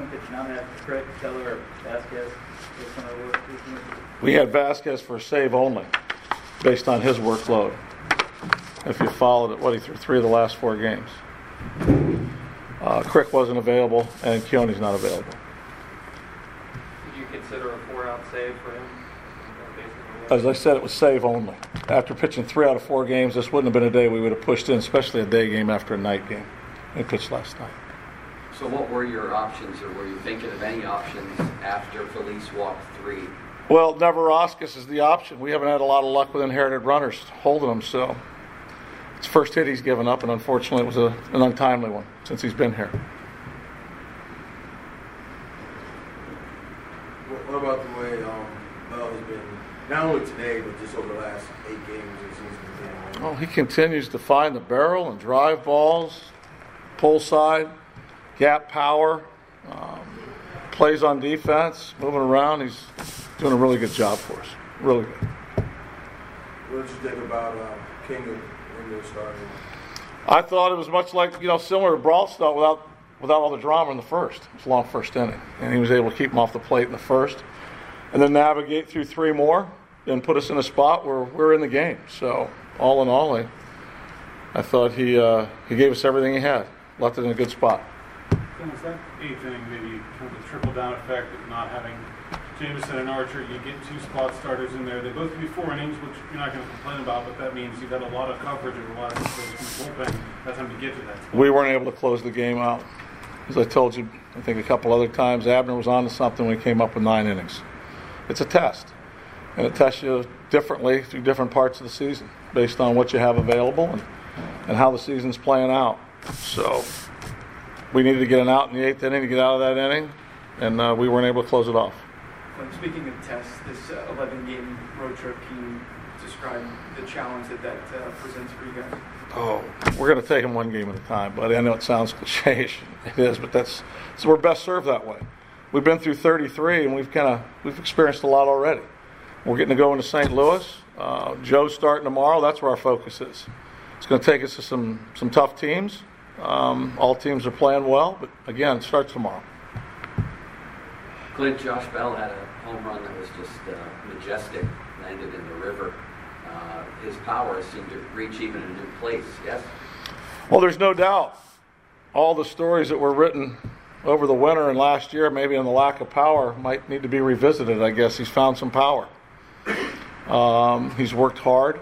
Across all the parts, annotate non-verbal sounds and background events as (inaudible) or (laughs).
Clint that you not Crick, Kela, or Vasquez based on our work? We had Vasquez for save only, based on his workload. If you followed it, what he threw three of the last four games. Uh, Crick wasn't available, and Keone's not available. Would you consider a four-out save for him? As I said, it was save only. After pitching three out of four games, this wouldn't have been a day we would have pushed in, especially a day game after a night game. We pitched last night. So what were your options, or were you thinking of any options after Feliz walked three? Well, Neverauskas is the option. We haven't had a lot of luck with inherited runners holding them, so it's the first hit he's given up, and unfortunately, it was a, an untimely one since he's been here. What, what about the way um, Bell has been, not only today, but just over the last eight games this season? been Well, he continues to find the barrel and drive balls, pull side, gap power, um, plays on defense, moving around. He's doing a really good job for us. Really good. What did you think about uh, Kingham the starting? I thought it was much like, you know, similar to Brault's start without, without all the drama in the first. It was a long first inning. And he was able to keep him off the plate in the first and then navigate through three more and put us in a spot where we're in the game. So, all in all, I, I thought he, uh, he gave us everything he had, left it in a good spot. Then is that eighth inning maybe kind of a trickle down effect of not having Jameson and Archer? You get two spot starters in there. They both give you four innings, which you're not going to complain about, but that means you've had a lot of coverage over the last six from the bullpen. That's time to get to that. spot. We weren't able to close the game out. As I told you, I think a couple other times, Abner was on to something when he came up with nine innings. It's a test, and it tests you differently through different parts of the season based on what you have available and, and how the season's playing out. So we needed to get an out in the eighth inning to get out of that inning, and uh, we weren't able to close it off. When speaking of tests, this 11 game road trip, can you describe the challenge that that uh, presents for you guys? Oh, we're going to take them one game at a time, buddy. I know it sounds (laughs) cliche, it is, but that's so we're best served that way. We've been through 33, and we've kind of we've experienced a lot already. We're getting to go into St. Louis. Uh, Joe's starting tomorrow. That's where our focus is. It's going to take us to some some tough teams. Um, all teams are playing well, but again, it starts tomorrow. Clint, Josh Bell had a home run that was just uh, majestic, landed in the river. Uh, his power seemed to reach even a new place, yes? Well, there's no doubt. All the stories that were written over the winter and last year, maybe on the lack of power, might need to be revisited. I guess he's found some power. Um, he's worked hard.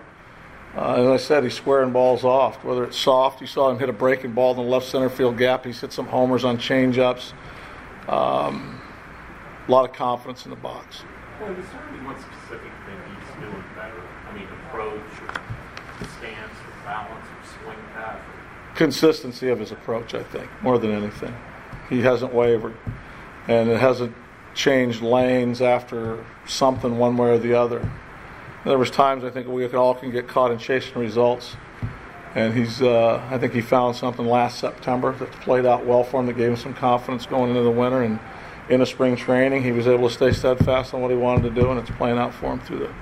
Uh, as I said, he's squaring balls off. Whether it's soft, you saw him hit a breaking ball in the left center field gap. He's hit some homers on changeups. Um, a lot of confidence in the box. Well, is there any one specific thing he's doing better? I mean, approach, or stance, or balance, or swing path. Or... Consistency of his approach, I think, more than anything. He hasn't wavered, and it hasn't changed lanes after something one way or the other. There was times I think we all can get caught in chasing results, and he's. Uh, I think he found something last September that played out well for him that gave him some confidence going into the winter and in a spring training. He was able to stay steadfast on what he wanted to do, and it's playing out for him through the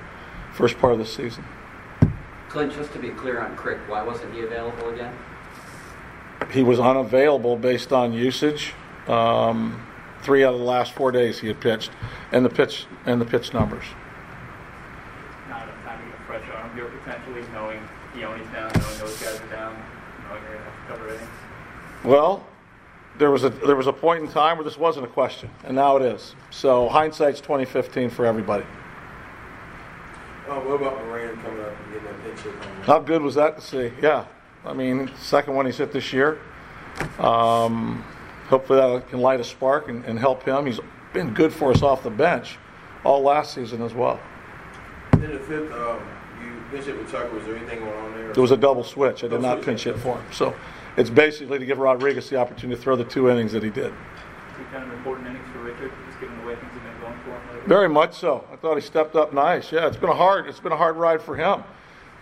first part of the season. Clint, just to be clear on Crick, why wasn't he available again? He was unavailable based on usage. Um, three out of the last four days he had pitched, and the pitch and the pitch numbers. Not enough time to get a fresh arm here, potentially, knowing Keone's down, knowing those guys are down, knowing you're going to have to cover innings. Well, there was a there was a point in time where this wasn't a question, and now it is. So hindsight's 2015 for everybody. Uh, what about Moran coming up and getting that pinch hit home? How good was that to see? Yeah, I mean, second one he's hit this year. Um, hopefully that can light a spark and, and help him. He's been good for us off the bench all last season as well. In the fifth, um, you pinch hit with Tucker. Was there anything going on there? It was a double switch. I did Double not switch. pinch hit for him. So it's basically to give Rodriguez the opportunity to throw the two innings that he did. Two kind of important innings for Richard, just given the way things have been going for him lately. Very much so. I thought he stepped up nice. Yeah, it's been a hard it's been a hard ride for him.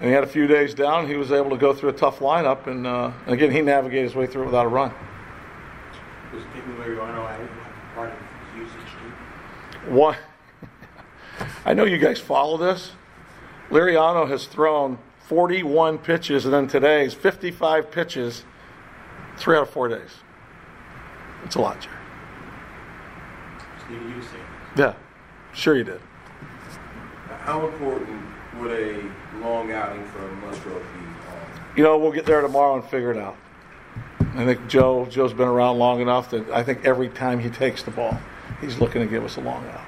And he had a few days down. He was able to go through a tough lineup, and, uh, and again, he navigated his way through it without a run. Was David Liriano added part of his usage too? One, (laughs) I know you guys follow this. Liriano has thrown 41 pitches, and then today's 55 pitches, three out of four days. It's a lot, Jerry. Did use it? Yeah, sure you did. How important would a long outing from Musgrove be? Um, You know, we'll get there tomorrow and figure it out. I think Joe Joe's been around long enough that I think every time he takes the ball, he's looking to give us a long out.